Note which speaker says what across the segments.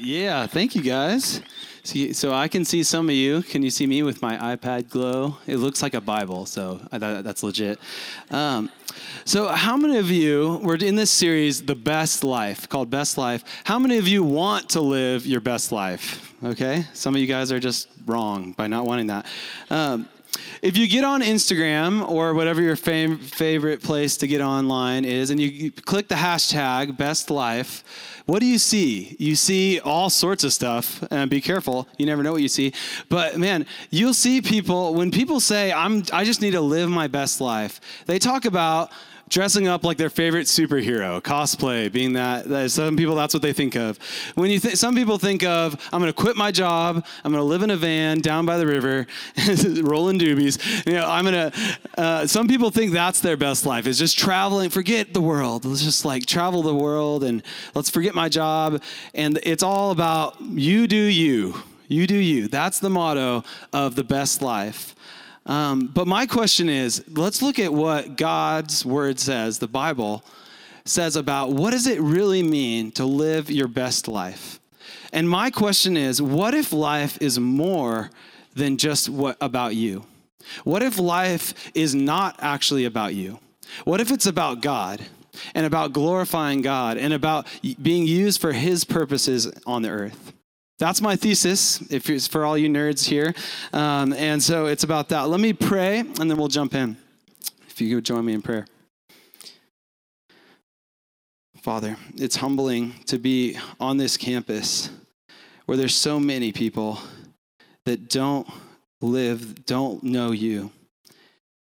Speaker 1: Yeah. Thank you, guys. See, so I can see some of you. Can you see me with my iPad glow? It looks like a Bible, so I thought that's legit. Um, so, how many of you, we're in this series, The Best Life, called Best Life. How many of you want to live your best life? Okay? Some of you guys are just wrong by not wanting that. Um, if you get on Instagram or whatever your fam- favorite place to get online is, and you, you click the hashtag best life, what do you see? You see all sorts of stuff, and be careful. You never know what you see. But man, you'll see people when people say, "I'm I just need to live my best life." They talk about dressing up like their favorite superhero, cosplay, being that, that some people that's what they think of. When you think some people think of, I'm going to quit my job, I'm going to live in a van down by the river, rolling doobies. You know, I'm going to. Uh, some people think that's their best life is just traveling. Forget the world. Let's just like travel the world and let's forget my job. And it's all about you do you. You do you. That's the motto of the best life. Um, but my question is let's look at what God's word says, the Bible says about what does it really mean to live your best life? And my question is what if life is more than just what about you? What if life is not actually about you? What if it's about God and about glorifying God and about being used for his purposes on the earth? That's my thesis, if it's for all you nerds here. Um, and so it's about that. Let me pray, and then we'll jump in. If you could join me in prayer. Father, it's humbling to be on this campus where there's so many people that don't live, don't know you.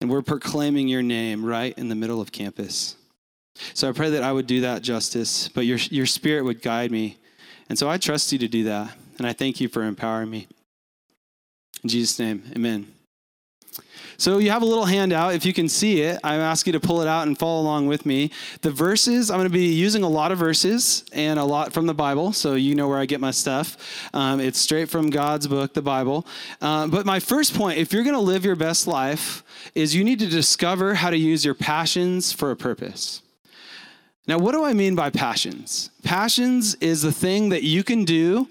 Speaker 1: And we're proclaiming your name right in the middle of campus. So I pray that I would do that justice, but your, your spirit would guide me. And so I trust you to do that. And I thank you for empowering me. In Jesus' name, amen. So you have a little handout. If you can see it, I ask you to pull it out and follow along with me. The verses, I'm going to be using a lot of verses and a lot from the Bible, so you know where I get my stuff. Um, it's straight from God's book, the Bible. Uh, but my first point, if you're going to live your best life, is you need to discover how to use your passions for a purpose. Now, what do I mean by passions? Passions is the thing that you can do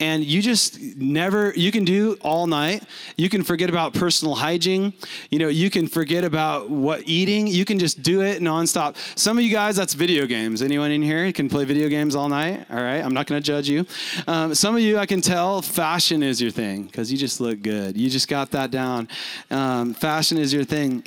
Speaker 1: and you just never you can do all night. You can forget about personal hygiene. You know you can forget about what eating. You can just do it nonstop. Some of you guys that's video games. Anyone in here can play video games all night? All right i'm not going to judge you. Um, some of you i can tell fashion is your thing because you just look good. You just got that down. Um, fashion is your thing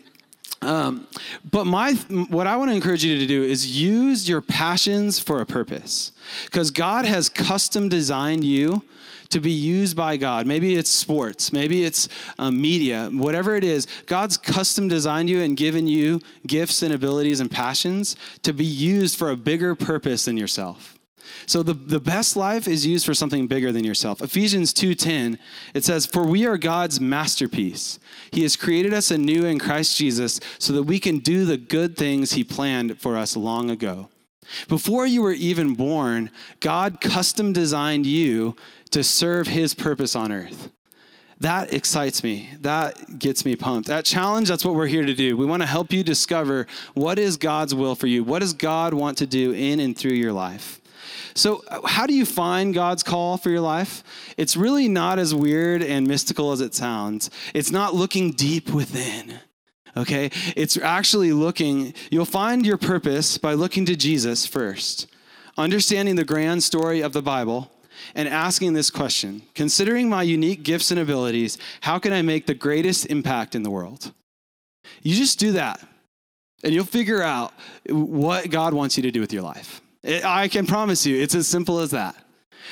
Speaker 1: um, but my what I want to encourage you to do is use your passions for a purpose, because God has custom designed you to be used by God. Maybe it's sports, maybe it's um, media, whatever it is. God's custom designed you and given you gifts and abilities and passions to be used for a bigger purpose than yourself. So the, the best life is used for something bigger than yourself. Ephesians 2:10, it says, "For we are God's masterpiece. He has created us anew in Christ Jesus so that we can do the good things he planned for us long ago." Before you were even born, God custom designed you to serve his purpose on earth. That excites me. That gets me pumped. That challenge, that's what we're here to do. We want to help you discover what is God's will for you. What does God want to do in and through your life? So, uh, how do you find God's call for your life? It's really not as weird and mystical as it sounds. It's not looking deep within. Okay? It's actually looking, you'll find your purpose by looking to Jesus first, understanding the grand story of the Bible, and asking this question Considering my unique gifts and abilities, how can I make the greatest impact in the world? You just do that, and you'll figure out what God wants you to do with your life. I can promise you, it's as simple as that.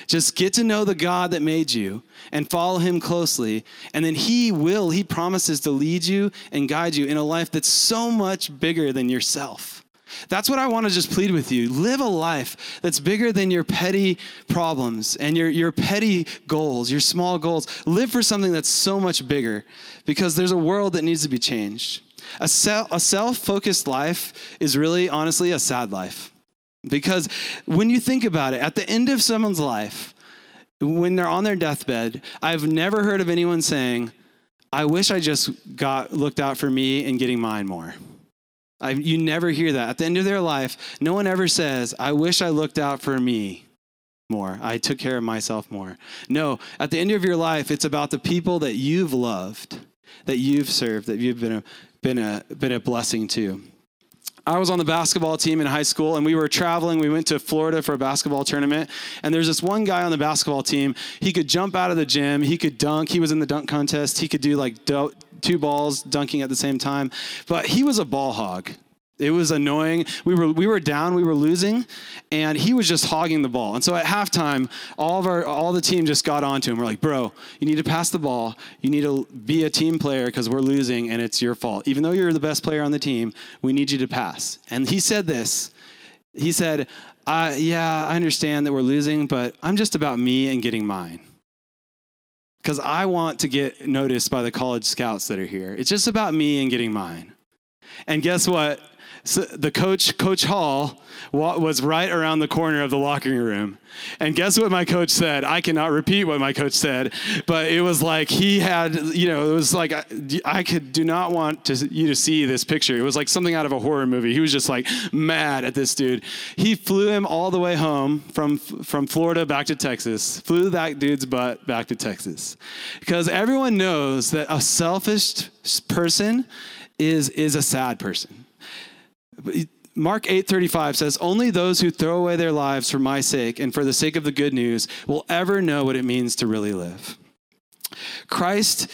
Speaker 1: Just get to know the God that made you and follow him closely. And then he will, he promises to lead you and guide you in a life that's so much bigger than yourself. That's what I want to just plead with you. Live a life that's bigger than your petty problems and your, your petty goals, your small goals. Live for something that's so much bigger because there's a world that needs to be changed. A, self, a self-focused life is really, honestly, a sad life. Because when you think about it, at the end of someone's life, when they're on their deathbed, I've never heard of anyone saying, I wish I just got looked out for me and getting mine more. I, you never hear that. At the end of their life, no one ever says, I wish I looked out for me more. I took care of myself more. No, at the end of your life, it's about the people that you've loved, that you've served, that you've been a, been a, been a blessing to. I was on the basketball team in high school and we were traveling. We went to Florida for a basketball tournament. And there's this one guy on the basketball team. He could jump out of the gym. He could dunk. He was in the dunk contest. He could do like do- two balls dunking at the same time. But he was a ball hog. It was annoying. We were we were down, we were losing, and he was just hogging the ball. And so at halftime, all of our all the team just got onto him. We're like, "Bro, you need to pass the ball. You need to be a team player because we're losing and it's your fault. Even though you're the best player on the team, we need you to pass." And he said this. He said, uh, "Yeah, I understand that we're losing, but I'm just about me and getting mine." Because I want to get noticed by the college scouts that are here. It's just about me and getting mine. And guess what? So the coach, Coach Hall, was right around the corner of the locker room. And guess what my coach said? I cannot repeat what my coach said, but it was like he had, you know, it was like I, I could do not want to, you to see this picture. It was like something out of a horror movie. He was just like mad at this dude. He flew him all the way home from from Florida back to Texas. Flew that dude's butt back to Texas, because everyone knows that a selfish person is is a sad person Mark 8:35 says, "Only those who throw away their lives for my sake and for the sake of the good news will ever know what it means to really live." Christ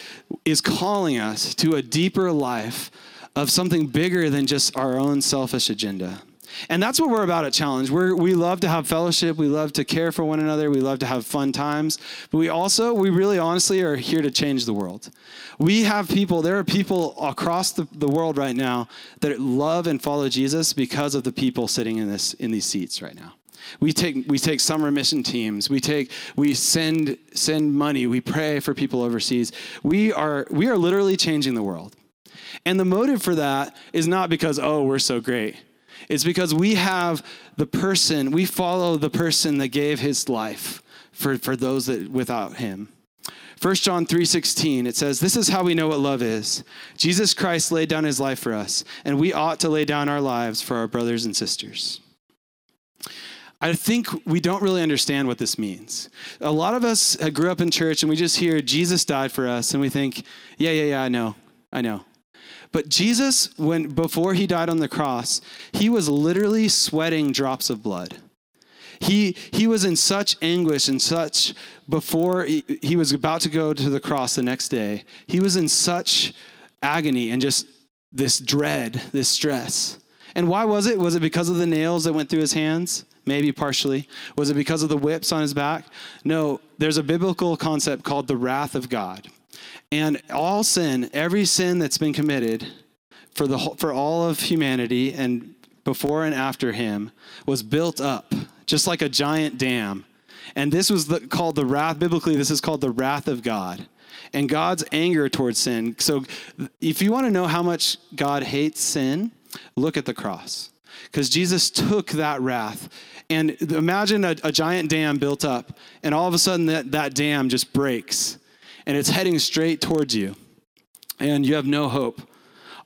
Speaker 1: is calling us to a deeper life of something bigger than just our own selfish agenda. And that's what we're about at Challenge. we we love to have fellowship. We love to care for one another. We love to have fun times. But we also, we really honestly are here to change the world. We have people, there are people across the, the world right now that love and follow Jesus because of the people sitting in, this, in these seats right now. We take, we take summer mission teams. We, take, we send, send money. We pray for people overseas. We are, we are literally changing the world. And the motive for that is not because, oh, we're so great. It's because we have the person, we follow the person that gave his life for, for those that without him. 1 John 3:16 it says this is how we know what love is. Jesus Christ laid down his life for us and we ought to lay down our lives for our brothers and sisters. I think we don't really understand what this means. A lot of us uh, grew up in church and we just hear Jesus died for us and we think, yeah, yeah, yeah, I know. I know. But Jesus, when before he died on the cross, he was literally sweating drops of blood. He, he was in such anguish and such, before he, he was about to go to the cross the next day, he was in such agony and just this dread, this stress. And why was it? Was it because of the nails that went through his hands? Maybe partially. Was it because of the whips on his back? No, there's a biblical concept called the wrath of God. And all sin, every sin that's been committed for, the, for all of humanity and before and after him was built up, just like a giant dam. And this was the, called the wrath, biblically, this is called the wrath of God and God's anger towards sin. So if you want to know how much God hates sin, look at the cross. Because Jesus took that wrath. And imagine a, a, giant dam built up, and all of a sudden that, that dam just breaks and it's heading straight towards you, and you have no hope.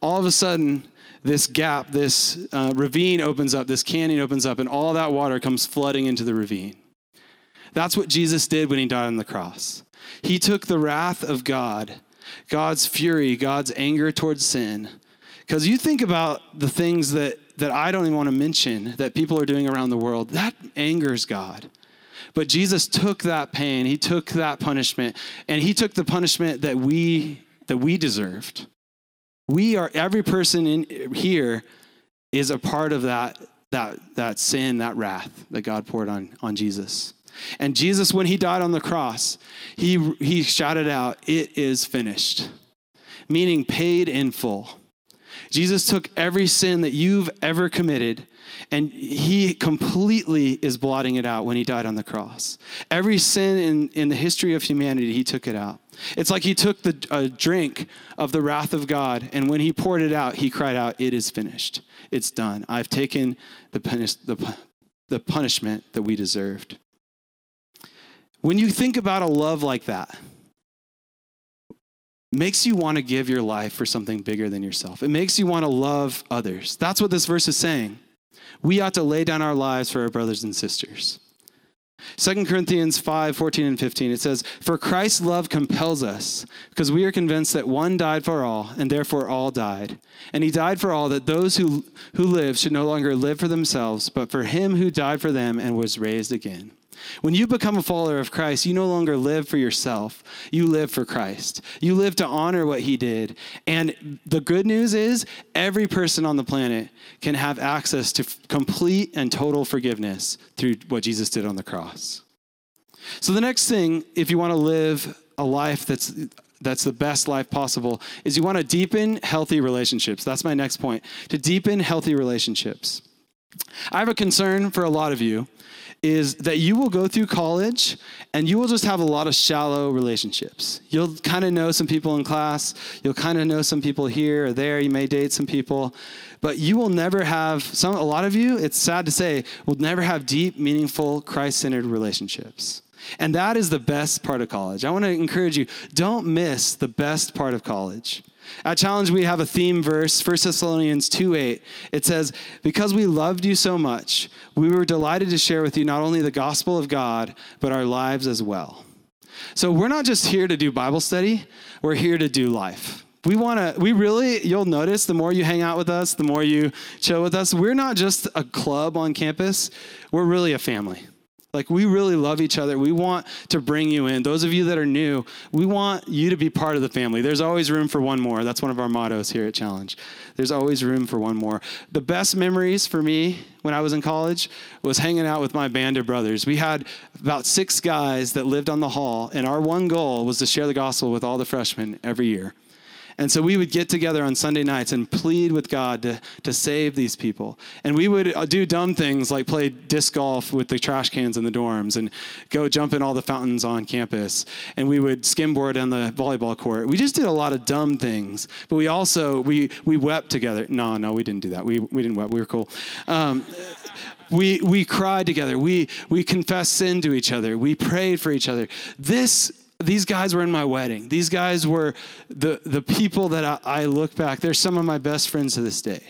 Speaker 1: All of a sudden, this gap, this uh, ravine opens up, this canyon opens up, and all that water comes flooding into the ravine. That's what Jesus did when he died on the cross. He took the wrath of God, God's fury, God's anger towards sin. Because you think about the things that, that I don't even want to mention that people are doing around the world, that angers God. But Jesus took that pain, he took that punishment, and he took the punishment that we that we deserved. We are every person in here is a part of that that that sin, that wrath that God poured on on Jesus. And Jesus when he died on the cross, he he shouted out, "It is finished." Meaning paid in full. Jesus took every sin that you've ever committed and he completely is blotting it out when he died on the cross. Every sin in, in the history of humanity, he took it out. It's like he took the a drink of the wrath of God, and when he poured it out, he cried out, It is finished. It's done. I've taken the, punish, the, the punishment that we deserved. When you think about a love like that, makes you want to give your life for something bigger than yourself. It makes you want to love others. That's what this verse is saying. We ought to lay down our lives for our brothers and sisters. 2 Corinthians 5 14 and 15, it says, For Christ's love compels us, because we are convinced that one died for all, and therefore all died. And he died for all, that those who, who live should no longer live for themselves, but for him who died for them and was raised again. When you become a follower of Christ, you no longer live for yourself. You live for Christ. You live to honor what he did. And the good news is every person on the planet can have access to complete and total forgiveness through what Jesus did on the cross. So the next thing, if you want to live a life that's that's the best life possible is you want to deepen healthy relationships. That's my next point. To deepen healthy relationships. I have a concern for a lot of you is that you will go through college and you will just have a lot of shallow relationships. You'll kind of know some people in class, you'll kind of know some people here or there, you may date some people, but you will never have some a lot of you, it's sad to say, will never have deep, meaningful, Christ-centered relationships. And that is the best part of college. I want to encourage you, don't miss the best part of college. At Challenge, we have a theme verse, 1 Thessalonians 2 8. It says, Because we loved you so much, we were delighted to share with you not only the gospel of God, but our lives as well. So we're not just here to do Bible study, we're here to do life. We want to, we really, you'll notice the more you hang out with us, the more you chill with us, we're not just a club on campus, we're really a family. Like, we really love each other. We want to bring you in. Those of you that are new, we want you to be part of the family. There's always room for one more. That's one of our mottos here at Challenge. There's always room for one more. The best memories for me when I was in college was hanging out with my band of brothers. We had about six guys that lived on the hall, and our one goal was to share the gospel with all the freshmen every year. And so we would get together on Sunday nights and plead with God to, to save these people. And we would uh, do dumb things like play disc golf with the trash cans in the dorms and go jump in all the fountains on campus. And we would skimboard on the volleyball court. We just did a lot of dumb things. But we also, we, we wept together. No, no, we didn't do that. We, we didn't weep. We were cool. Um, we, we cried together. We, we confessed sin to each other. We prayed for each other. This these guys were in my wedding. These guys were the, the people that I, I look back. They're some of my best friends to this day.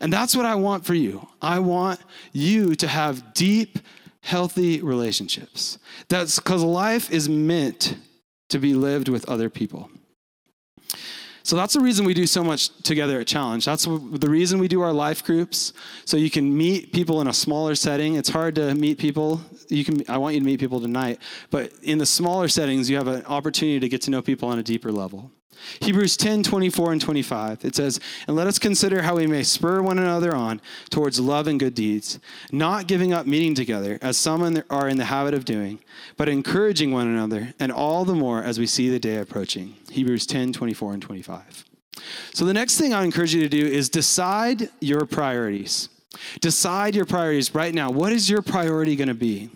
Speaker 1: And that's what I want for you. I want you to have deep, healthy relationships. That's because life is meant to be lived with other people. So that's the reason we do so much together at Challenge. That's the reason we do our life groups. So you can meet people in a smaller setting. It's hard to meet people. You can I want you to meet people tonight, but in the smaller settings you have an opportunity to get to know people on a deeper level. Hebrews 10, 24 and 25. It says, And let us consider how we may spur one another on towards love and good deeds, not giving up meeting together, as some are in the habit of doing, but encouraging one another, and all the more as we see the day approaching. Hebrews 10, 24 and 25. So the next thing I encourage you to do is decide your priorities. Decide your priorities right now. What is your priority going to be?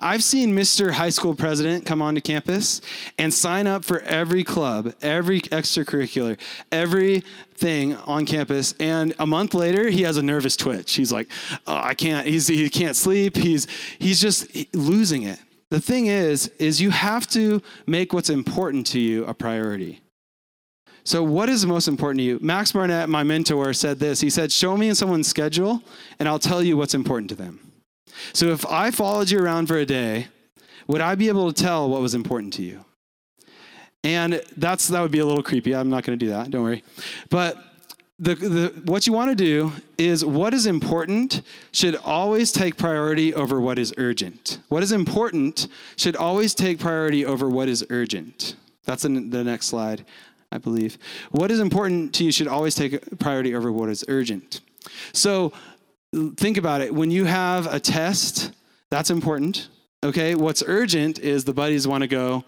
Speaker 1: I've seen Mr. High School President come onto campus and sign up for every club, every extracurricular, everything on campus. And a month later, he has a nervous twitch. He's like, oh, I can't, he's, he can't sleep. He's, he's just losing it. The thing is, is you have to make what's important to you a priority. So, what is most important to you? Max Barnett, my mentor, said this. He said, Show me someone's schedule, and I'll tell you what's important to them. So if I followed you around for a day, would I be able to tell what was important to you? And that's that would be a little creepy. I'm not going to do that. Don't worry. But the, the, what you want to do is what is important should always take priority over what is urgent. What is important should always take priority over what is urgent. That's in the next slide, I believe. What is important to you should always take priority over what is urgent. So think about it. When you have a test, that's important. Okay, what's urgent is the buddies want to go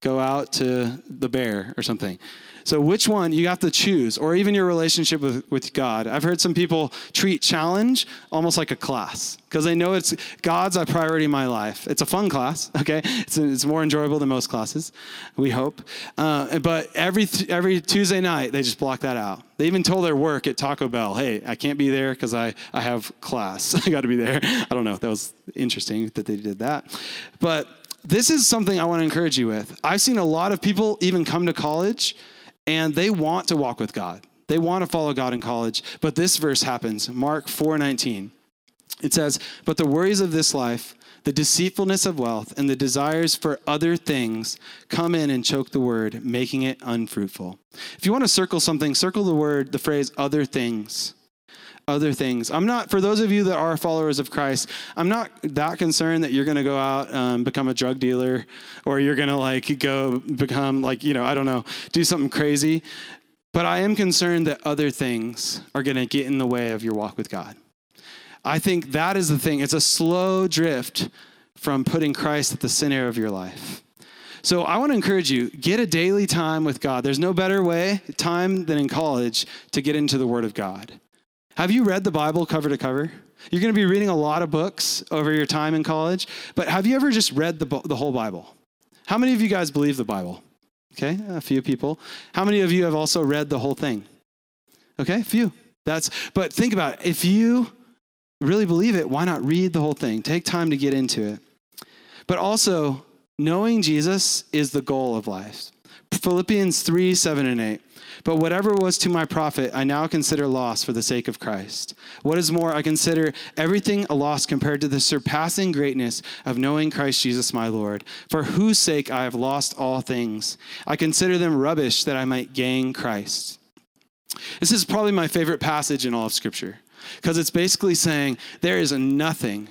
Speaker 1: go out to the bear or something. So, which one you have to choose, or even your relationship with, with God. I've heard some people treat challenge almost like a class because they know it's God's a priority in my life. It's a fun class, okay? It's, it's more enjoyable than most classes, we hope. Uh, but every, every Tuesday night, they just block that out. They even told their work at Taco Bell, hey, I can't be there because I, I have class. I got to be there. I don't know. That was interesting that they did that. But this is something I want to encourage you with. I've seen a lot of people even come to college and they want to walk with God. They want to follow God in college. But this verse happens, Mark 4:19. It says, "But the worries of this life, the deceitfulness of wealth, and the desires for other things come in and choke the word, making it unfruitful. If you want to circle something, circle the word, the phrase other things. Other things. I'm not, for those of you that are followers of Christ, I'm not that concerned that you're going to go out, um, become a drug dealer, or you're going to like go become like, you know, I don't know, do something crazy. But I am concerned that other things are going to get in the way of your walk with God. I think that is the thing. It's a slow drift from putting Christ at the center of your life. So I want to encourage you get a daily time with God. There's no better way time than in college to get into the word of God. Have you read the Bible cover to cover? You're going to be reading a lot of books over your time in college, but have you ever just read the, the whole Bible? How many of you guys believe the Bible? Okay, a few people. How many of you have also read the whole thing? Okay, a few. That's but think about it. If you really believe it, why not read the whole thing? Take time to get into it. But also, knowing Jesus is the goal of life. Philippians 3 7 and 8. But whatever was to my profit, I now consider loss for the sake of Christ. What is more, I consider everything a loss compared to the surpassing greatness of knowing Christ Jesus my Lord, for whose sake I have lost all things. I consider them rubbish that I might gain Christ. This is probably my favorite passage in all of Scripture because it's basically saying there is nothing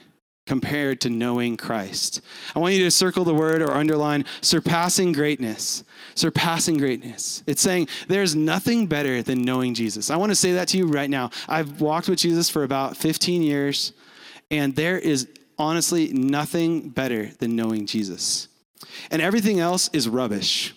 Speaker 1: compared to knowing Christ. I want you to circle the word or underline surpassing greatness. Surpassing greatness. It's saying there's nothing better than knowing Jesus. I want to say that to you right now. I've walked with Jesus for about 15 years, and there is honestly nothing better than knowing Jesus. And everything else is rubbish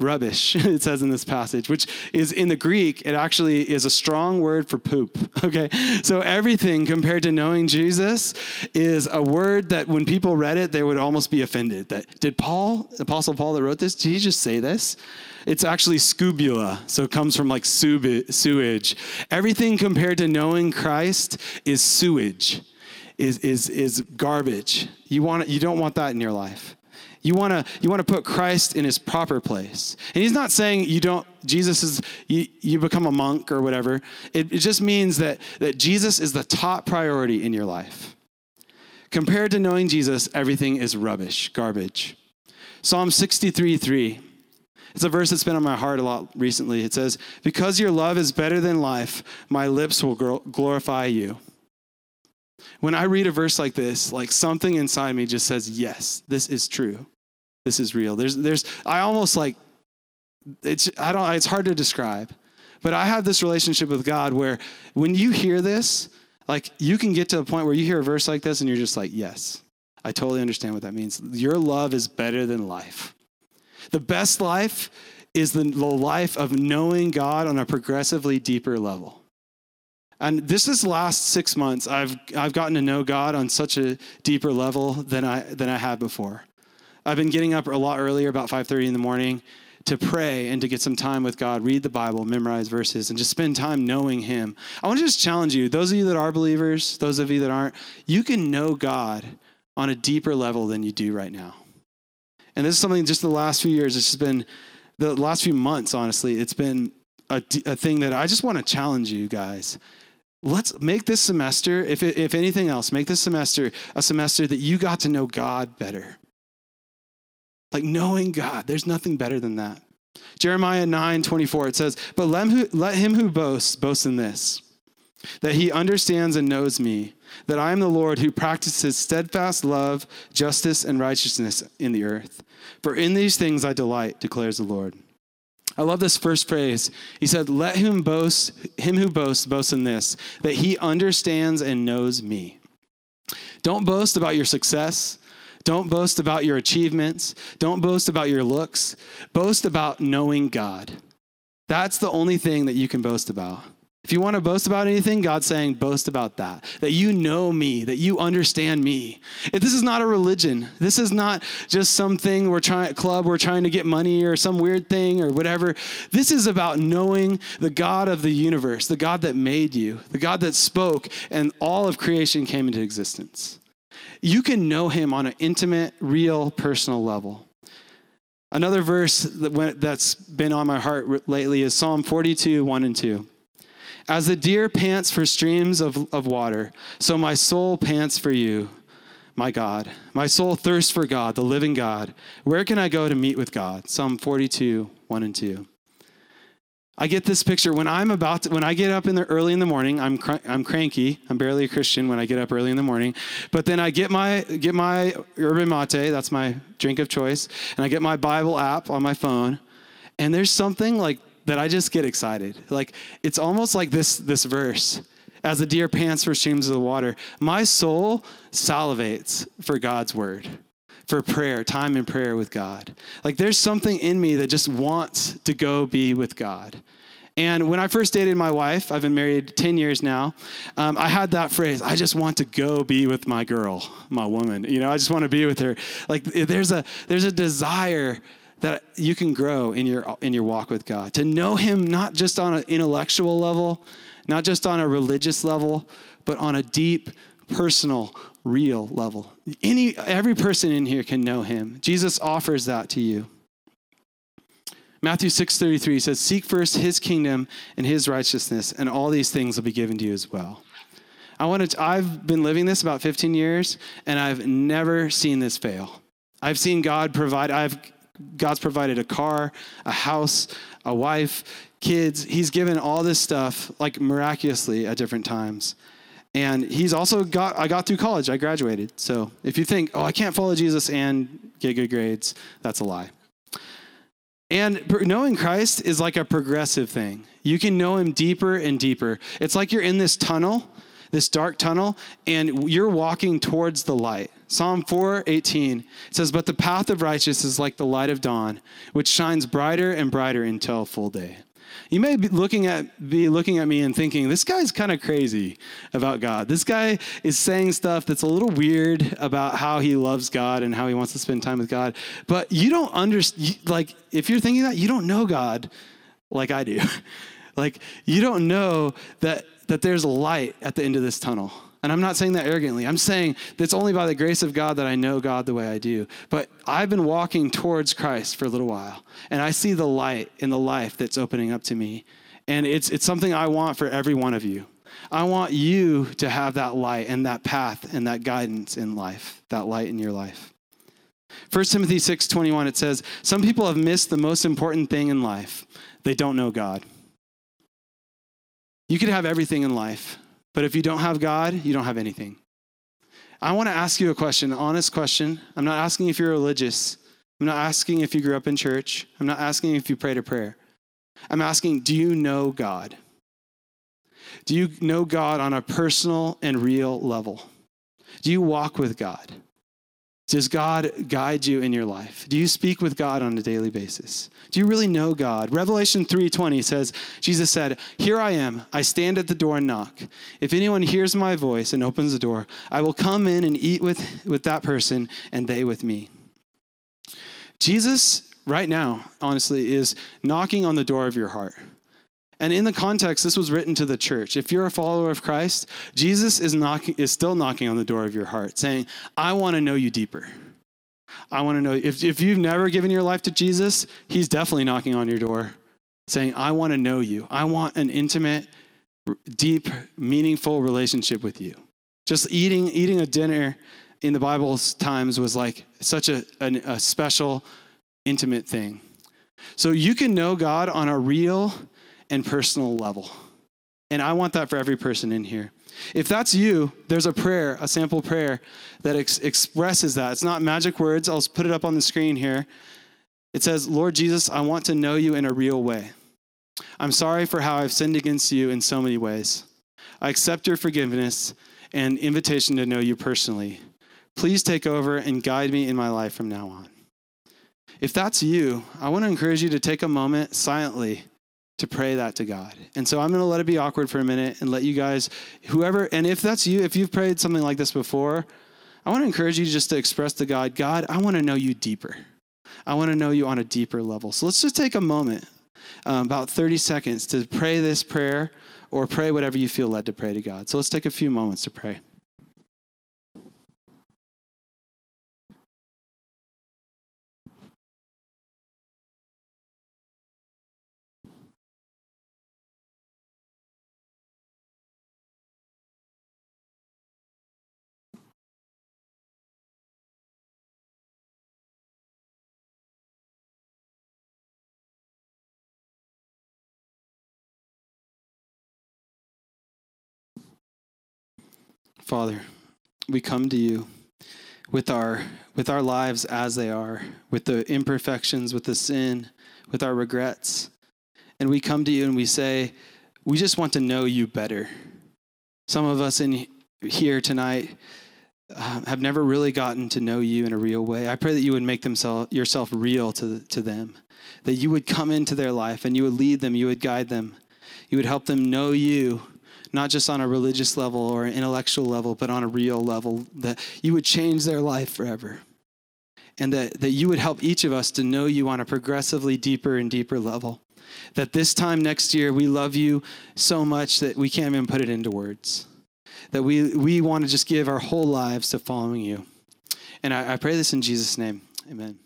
Speaker 1: rubbish, it says in this passage, which is in the Greek, it actually is a strong word for poop. Okay. So everything compared to knowing Jesus is a word that when people read it, they would almost be offended. That did Paul, Apostle Paul that wrote this, did he just say this? It's actually skubalon. So it comes from like sewage. Everything compared to knowing Christ is sewage, is, is, is garbage. You want you don't want that in your life. You want to you want to put Christ in his proper place. And he's not saying you don't Jesus is you, you become a monk or whatever. It, it just means that that Jesus is the top priority in your life. Compared to knowing Jesus, everything is rubbish, garbage. Psalm 63 3. It's a verse that's been on my heart a lot recently. It says, Because your love is better than life, my lips will glorify you. When I read a verse like this, like something inside me just says, Yes, this is true this is real. There's, there's, I almost like, it's, I don't, it's hard to describe, but I have this relationship with God where when you hear this, like you can get to a point where you hear a verse like this and you're just like, yes, I totally understand what that means. Your love is better than life. The best life is the, life of knowing God on a progressively deeper level. And this is last six months, I've, I've gotten to know God on such a deeper level than I, than I have before. I've been getting up a lot earlier, about 5:30 in the morning, to pray and to get some time with God, read the Bible, memorize verses, and just spend time knowing Him. I want to just challenge you, those of you that are believers, those of you that aren't, you can know God on a deeper level than you do right now. And this is something just the last few years, it's just been the last few months, honestly, it's been a, a thing that I just want to challenge you guys. Let's make this semester, if, if anything else, make this semester a semester that you got to know God better like knowing God, there's nothing better than that. Jeremiah 9 24, it says, But let him, who, let him who boasts boast in this, that he understands and knows me, that I am the Lord who practices steadfast love, justice, and righteousness in the earth. For in these things I delight, declares the Lord. I love this first phrase. He said, Let him boast, him who boasts, boast in this, that he understands and knows me. Don't boast about your success. Don't boast about your achievements. Don't boast about your looks. Boast about knowing God. That's the only thing that you can boast about. If you want to boast about anything, God's saying, boast about that. That you know me, that you understand me. If this is not a religion. This is not just something we're trying, club we're trying to get money or some weird thing or whatever. This is about knowing the God of the universe, the God that made you, the God that spoke, and all of creation came into existence you can know him on an intimate, real, personal level. Another verse that's been on my heart lately is Psalm 42, 1 and 2. As the deer pants for streams of, of water, so my soul pants for you, my God. My soul thirsts for God, the living God. Where can I go to meet with God? Psalm 42, 1 and 2. I get this picture when I'm about to, when I get up in the early in the morning. I'm cr- I'm cranky. I'm barely a Christian when I get up early in the morning. But then I get my get my yerba mate. That's my drink of choice, and I get my Bible app on my phone. And there's something like that. I just get excited. Like it's almost like this this verse. As the deer pants for streams of the water, my soul salivates for God's word for prayer, time in prayer with God. Like there's something in me that just wants to go be with God. And when I first dated my wife, I've been married 10 years now, um, I had that phrase, I just want to go be with my girl, my woman. You know, I just want to be with her. Like there's a, there's a desire that you can grow in your, in your walk with God, to know him not just on an intellectual level, not just on a religious level, but on a deep, personal, real level. Any, every person in here can know him. Jesus offers that to you. Matthew 6:33 says, "Seek first his kingdom and his righteousness, and all these things will be given to you as well." I want to I've been living this about 15 years and I've never seen this fail. I've seen God provide I've God's provided a car, a house, a wife, kids. He's given all this stuff like miraculously at different times. And he's also got, I got through college, I graduated. So if you think, oh, I can't follow Jesus and get good grades, that's a lie. And knowing Christ is like a progressive thing. You can know him deeper and deeper. It's like you're in this tunnel, this dark tunnel, and you're walking towards the light. Psalm 4:18 says, "But the path of righteousness is like the light of dawn, which shines brighter and brighter until full day." You may be looking at be looking at me and thinking, this guy's kind of crazy about God. This guy is saying stuff that's a little weird about how he loves God and how he wants to spend time with God. But you don't understand like if you're thinking that, you don't know God like I do. like you don't know that that there's a light at the end of this tunnel. And I'm not saying that arrogantly. I'm saying it's only by the grace of God that I know God the way I do. But I've been walking towards Christ for a little while, and I see the light in the life that's opening up to me. And it's, it's something I want for every one of you. I want you to have that light and that path and that guidance in life, that light in your life. 1 Timothy 6:21 it says, "Some people have missed the most important thing in life. They don't know God." You could have everything in life, but if you don't have God, you don't have anything. I want to ask you a question, honest question. I'm not asking if you're religious. I'm not asking if you grew up in church. I'm not asking if you prayed a prayer. I'm asking, do you know God? Do you know God on a personal and real level? Do you walk with God? Does God guide you in your life? Do you speak with God on a daily basis? Do you really know God? Revelation 3:20 says Jesus said, "Here I am. I stand at the door and knock. If anyone hears my voice and opens the door, I will come in and eat with with that person and they with me." Jesus right now, honestly, is knocking on the door of your heart. And in the context, this was written to the church. If you're a follower of Christ, Jesus is, knocking, is still knocking on the door of your heart, saying, I want to know you deeper. I want to know. If, if you've never given your life to Jesus, he's definitely knocking on your door, saying, I want to know you. I want an intimate, deep, meaningful relationship with you. Just eating, eating a dinner in the Bible's times was like such a, a, a special, intimate thing. So you can know God on a real, and personal level. And I want that for every person in here. If that's you, there's a prayer, a sample prayer that ex- expresses that. It's not magic words. I'll put it up on the screen here. It says, Lord Jesus, I want to know you in a real way. I'm sorry for how I've sinned against you in so many ways. I accept your forgiveness and invitation to know you personally. Please take over and guide me in my life from now on. If that's you, I want to encourage you to take a moment silently to pray that to God. And so I'm going to let it be awkward for a minute and let you guys, whoever, and if that's you, if you've prayed something like this before, I want to encourage you just to express to God, God, I want to know you deeper. I want to know you on a deeper level. So let's just take a moment, um, about 30 seconds, to pray this prayer or pray whatever you feel led to pray to God. So let's take a few moments to pray. Father, we come to you with our with our lives as they are, with the imperfections, with the sin, with our regrets. And we come to you and we say, we just want to know you better. Some of us in here tonight uh, have never really gotten to know you in a real way. I pray that you would make themself, yourself real to, to them, that you would come into their life and you would lead them, you would guide them, you would help them know you not just on a religious level or an intellectual level, but on a real level, that you would change their life forever. And that, that you would help each of us to know you on a progressively deeper and deeper level. That this time next year, we love you so much that we can't even put it into words. That we, we want to just give our whole lives to following you. And I, I pray this in Jesus' name. Amen.